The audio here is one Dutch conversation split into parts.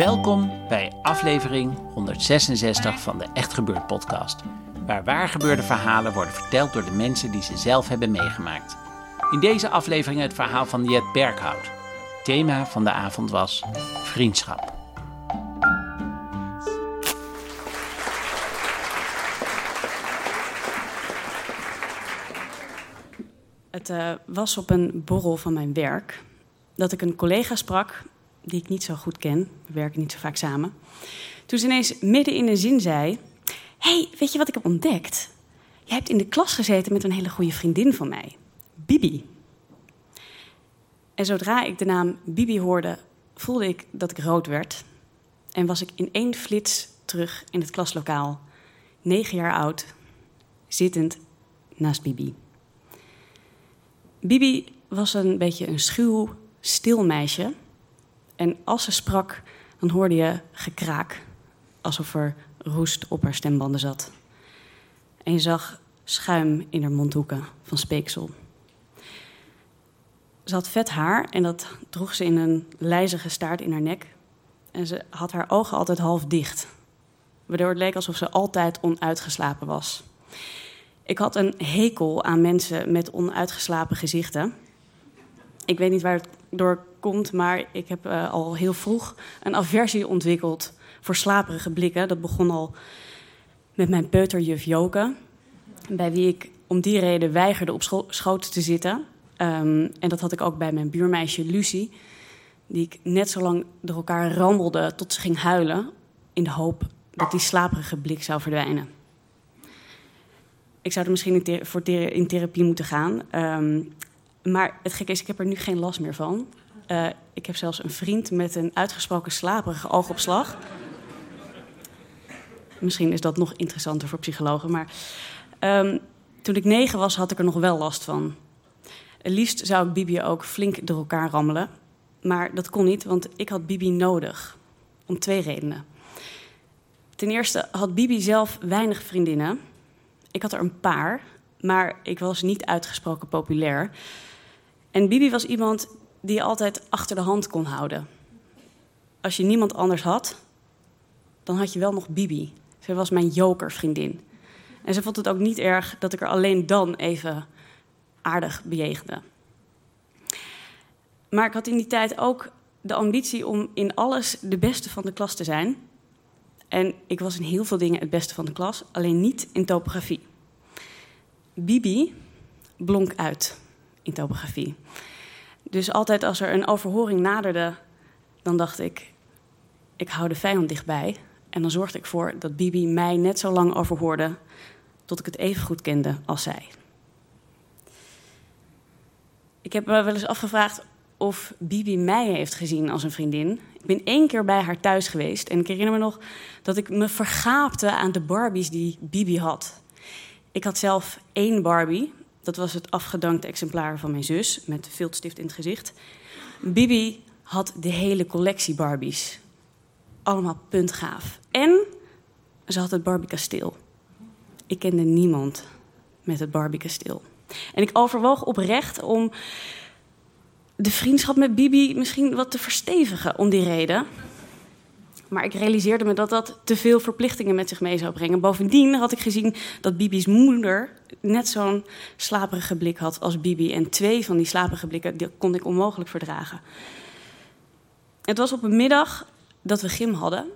Welkom bij aflevering 166 van de Echt Gebeurd podcast, waar waargebeurde verhalen worden verteld door de mensen die ze zelf hebben meegemaakt. In deze aflevering het verhaal van Jet Berghout. thema van de avond was vriendschap. Het uh, was op een borrel van mijn werk dat ik een collega sprak die ik niet zo goed ken. We werken niet zo vaak samen. Toen ze ineens midden in een zin zei: hey, weet je wat ik heb ontdekt? Jij hebt in de klas gezeten met een hele goede vriendin van mij, Bibi. En zodra ik de naam Bibi hoorde, voelde ik dat ik rood werd. En was ik in één flits terug in het klaslokaal, negen jaar oud, zittend naast Bibi. Bibi was een beetje een schuw, stil meisje en als ze sprak, dan hoorde je gekraak, alsof er roest op haar stembanden zat. En je zag schuim in haar mondhoeken van speeksel. Ze had vet haar en dat droeg ze in een lijzige staart in haar nek. En ze had haar ogen altijd half dicht, waardoor het leek alsof ze altijd onuitgeslapen was. Ik had een hekel aan mensen met onuitgeslapen gezichten. Ik weet niet waar het door komt, maar ik heb uh, al heel vroeg een aversie ontwikkeld voor slaperige blikken. Dat begon al met mijn peuterjuf Joke, bij wie ik om die reden weigerde op scho schoot te zitten. Um, en dat had ik ook bij mijn buurmeisje Lucie, die ik net zo lang door elkaar rammelde tot ze ging huilen, in de hoop dat die slaperige blik zou verdwijnen. Ik zou er misschien in, voor therapie moeten gaan. Um, maar het gekke is, ik heb er nu geen last meer van. Uh, ik heb zelfs een vriend met een uitgesproken slaperige oogopslag. Misschien is dat nog interessanter voor psychologen. Maar um, toen ik negen was, had ik er nog wel last van. Het liefst zou ik Bibi ook flink door elkaar rammelen. Maar dat kon niet, want ik had Bibi nodig. Om twee redenen. Ten eerste had Bibi zelf weinig vriendinnen. Ik had er een paar, maar ik was niet uitgesproken populair. En Bibi was iemand die je altijd achter de hand kon houden. Als je niemand anders had, dan had je wel nog Bibi. Zij was mijn jokervriendin. En ze vond het ook niet erg dat ik er alleen dan even aardig bejegende. Maar ik had in die tijd ook de ambitie om in alles de beste van de klas te zijn. En ik was in heel veel dingen het beste van de klas, alleen niet in topografie. Bibi blonk uit in topografie. Dus altijd als er een overhoring naderde, dan dacht ik, ik hou de vijand dichtbij. En dan zorgde ik voor dat Bibi mij net zo lang overhoorde tot ik het even goed kende als zij. Ik heb me wel eens afgevraagd of Bibi mij heeft gezien als een vriendin. Ik ben één keer bij haar thuis geweest en ik herinner me nog dat ik me vergaapte aan de Barbies die Bibi had. Ik had zelf één Barbie dat was het afgedankte exemplaar van mijn zus met viltstift in het gezicht. Bibi had de hele collectie Barbies. Allemaal puntgaaf. En ze had het Barbie-kasteel. Ik kende niemand met het Barbie-kasteel. En ik overwoog oprecht om de vriendschap met Bibi misschien wat te verstevigen om die reden. Maar ik realiseerde me dat dat te veel verplichtingen met zich mee zou brengen. Bovendien had ik gezien dat Bibi's moeder net zo'n slaperige blik had als Bibi. En twee van die slaperige blikken die kon ik onmogelijk verdragen. Het was op een middag dat we gym hadden.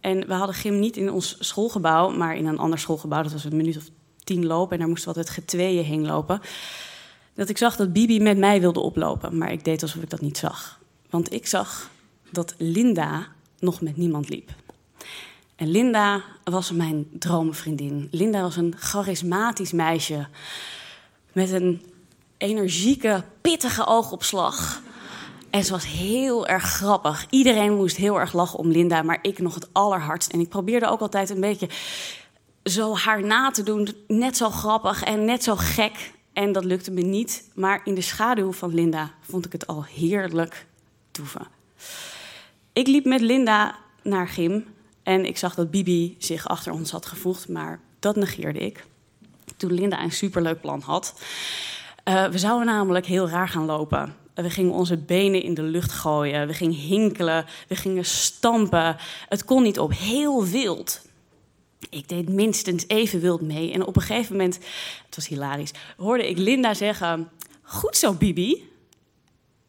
En we hadden gym niet in ons schoolgebouw, maar in een ander schoolgebouw. Dat was een minuut of tien lopen. En daar moesten we altijd getweeën heen lopen. Dat ik zag dat Bibi met mij wilde oplopen, maar ik deed alsof ik dat niet zag. Want ik zag dat Linda nog met niemand liep. En Linda was mijn dromenvriendin. Linda was een charismatisch meisje met een energieke, pittige oogopslag. En ze was heel erg grappig. Iedereen moest heel erg lachen om Linda, maar ik nog het allerhardst. En ik probeerde ook altijd een beetje zo haar na te doen. Net zo grappig en net zo gek. En dat lukte me niet. Maar in de schaduw van Linda vond ik het al heerlijk toeven. Ik liep met Linda naar gym en ik zag dat Bibi zich achter ons had gevoegd, maar dat negeerde ik. Toen Linda een superleuk plan had. Uh, we zouden namelijk heel raar gaan lopen. We gingen onze benen in de lucht gooien. We gingen hinkelen. We gingen stampen. Het kon niet op. Heel wild. Ik deed minstens even wild mee. En op een gegeven moment, het was hilarisch, hoorde ik Linda zeggen: Goed zo, Bibi.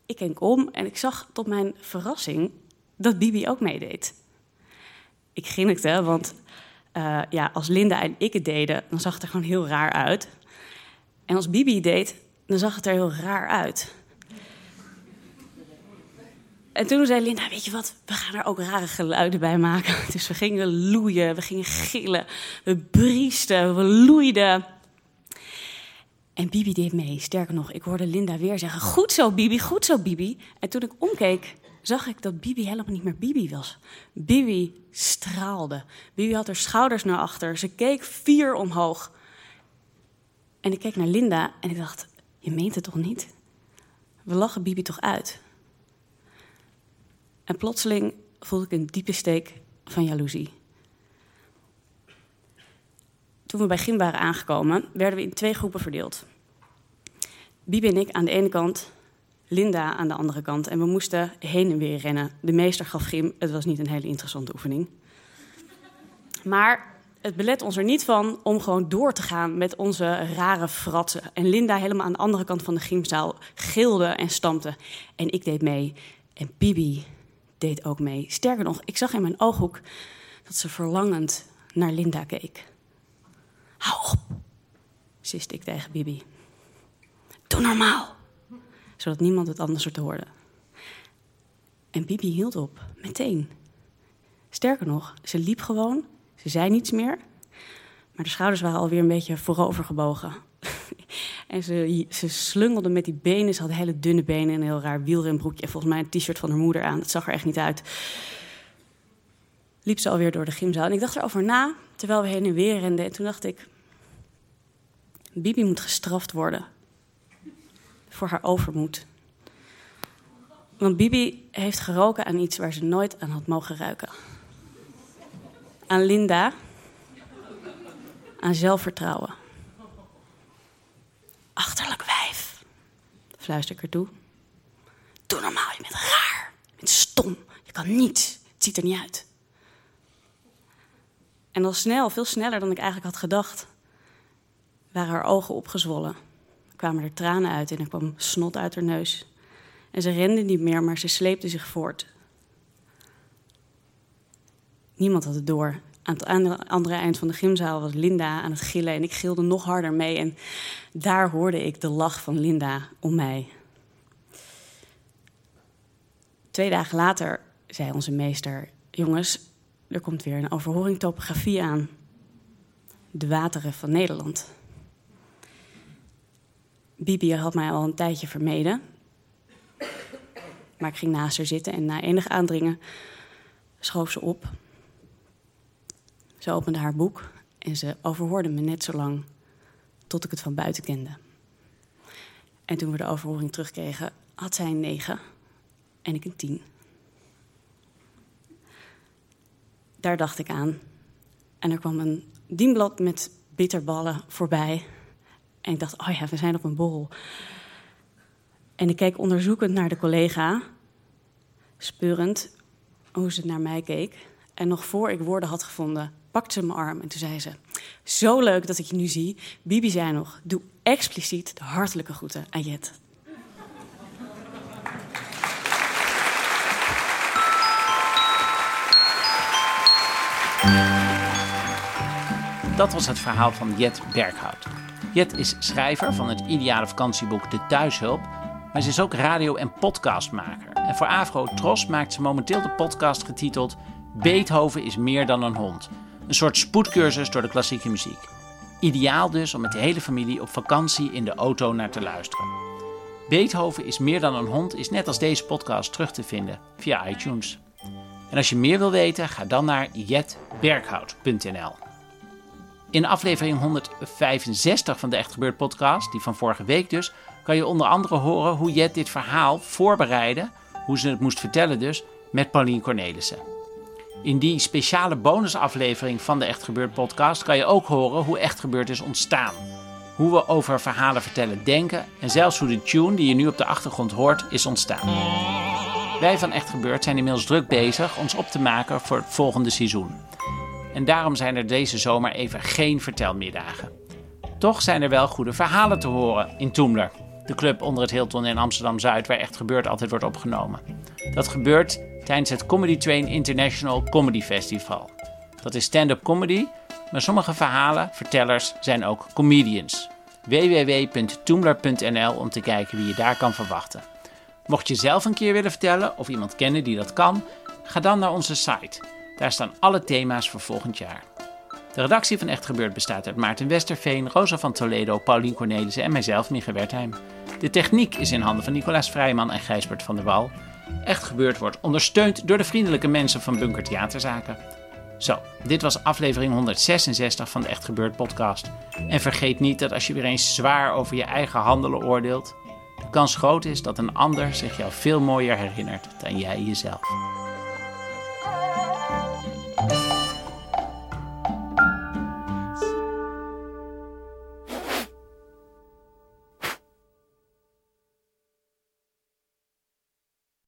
Ik keek om en ik zag tot mijn verrassing dat Bibi ook meedeed. Ik grinnikte, want uh, ja, als Linda en ik het deden, dan zag het er gewoon heel raar uit. En als Bibi het deed, dan zag het er heel raar uit. En toen zei Linda, weet je wat, we gaan er ook rare geluiden bij maken. Dus we gingen loeien, we gingen gillen, we briesten, we loeiden. En Bibi deed mee. Sterker nog, ik hoorde Linda weer zeggen: Goed zo, Bibi, goed zo, Bibi. En toen ik omkeek, zag ik dat Bibi helemaal niet meer Bibi was. Bibi straalde. Bibi had haar schouders naar achter. Ze keek vier omhoog. En ik keek naar Linda en ik dacht: Je meent het toch niet? We lachen Bibi toch uit? En plotseling voelde ik een diepe steek van jaloezie. Toen we bij Gym waren aangekomen, werden we in twee groepen verdeeld. Bibi en ik aan de ene kant, Linda aan de andere kant. En we moesten heen en weer rennen. De meester gaf gym. Het was niet een hele interessante oefening. Maar het belet ons er niet van om gewoon door te gaan met onze rare fratsen. En Linda helemaal aan de andere kant van de gymzaal gilde en stampte. En ik deed mee. En Bibi deed ook mee. Sterker nog, ik zag in mijn ooghoek dat ze verlangend naar Linda keek. Hou op, siste ik tegen Bibi. Doe normaal, zodat niemand het anders te hoorde. En Bibi hield op, meteen. Sterker nog, ze liep gewoon, ze zei niets meer, maar de schouders waren alweer een beetje voorovergebogen. en ze, ze slungelde met die benen, ze had hele dunne benen en een heel raar wielrenbroekje. En volgens mij een t-shirt van haar moeder aan, dat zag er echt niet uit. Liep ze alweer door de gymzaal. En ik dacht erover na, terwijl we heen en weer renden. En toen dacht ik, Bibi moet gestraft worden voor haar overmoed. Want Bibi heeft geroken aan iets waar ze nooit aan had mogen ruiken. Aan Linda. Aan zelfvertrouwen. Achterlijk wijf, fluister ik er toe. Doe normaal, je bent raar. Je bent stom. Je kan niets. Het ziet er niet uit. En al snel, veel sneller dan ik eigenlijk had gedacht, waren haar ogen opgezwollen. Kwamen er tranen uit en er kwam snot uit haar neus. En ze rende niet meer, maar ze sleepte zich voort. Niemand had het door. Aan het andere eind van de gymzaal was Linda aan het gillen en ik gilde nog harder mee. En daar hoorde ik de lach van Linda om mij. Twee dagen later zei onze meester: Jongens, er komt weer een overhoring topografie aan. De wateren van Nederland. Bibi had mij al een tijdje vermeden. Maar ik ging naast haar zitten en na enig aandringen schoof ze op. Ze opende haar boek en ze overhoorde me net zo lang tot ik het van buiten kende. En toen we de overhoring terugkregen, had zij een 9 en ik een 10. Daar dacht ik aan. En er kwam een dienblad met bitterballen voorbij. En ik dacht, oh ja, we zijn op een borrel. En ik keek onderzoekend naar de collega, speurend hoe ze naar mij keek. En nog voor ik woorden had gevonden, pakte ze mijn arm en toen zei ze: Zo leuk dat ik je nu zie. Bibi zei nog: Doe expliciet de hartelijke groeten aan Jet. Dat was het verhaal van Jet Berghout. Jet is schrijver van het ideale vakantieboek De Thuishulp, maar ze is ook radio- en podcastmaker. En voor Afro Tros maakt ze momenteel de podcast getiteld Beethoven is meer dan een hond. Een soort spoedcursus door de klassieke muziek. Ideaal dus om met de hele familie op vakantie in de auto naar te luisteren. Beethoven is meer dan een hond is net als deze podcast terug te vinden via iTunes. En als je meer wil weten, ga dan naar jetberghout.nl. In aflevering 165 van de Echt Gebeurd podcast, die van vorige week dus, kan je onder andere horen hoe Jet dit verhaal voorbereidde, hoe ze het moest vertellen dus, met Pauline Cornelissen. In die speciale bonusaflevering van de Echt Gebeurd podcast kan je ook horen hoe Echt Gebeurd is ontstaan. Hoe we over verhalen vertellen denken en zelfs hoe de tune die je nu op de achtergrond hoort is ontstaan. Wij van Echt Gebeurd zijn inmiddels druk bezig ons op te maken voor het volgende seizoen. En daarom zijn er deze zomer even geen vertelmiddagen. Toch zijn er wel goede verhalen te horen in Toemler, de club onder het Hilton in Amsterdam Zuid, waar Echt Gebeurd altijd wordt opgenomen. Dat gebeurt tijdens het Comedy Train International Comedy Festival. Dat is stand-up comedy, maar sommige verhalen, vertellers, zijn ook comedians. www.toemler.nl om te kijken wie je daar kan verwachten. Mocht je zelf een keer willen vertellen of iemand kennen die dat kan, ga dan naar onze site. Daar staan alle thema's voor volgend jaar. De redactie van Echt Gebeurd bestaat uit Maarten Westerveen, Rosa van Toledo, Paulien Cornelissen en mijzelf, Mieke Wertheim. De techniek is in handen van Nicolaas Vrijman en Gijsbert van der Wal. Echt Gebeurd wordt ondersteund door de vriendelijke mensen van Bunker Theaterzaken. Zo, dit was aflevering 166 van de Echt Gebeurd podcast. En vergeet niet dat als je weer eens zwaar over je eigen handelen oordeelt, de kans groot is dat een ander zich jou veel mooier herinnert dan jij jezelf.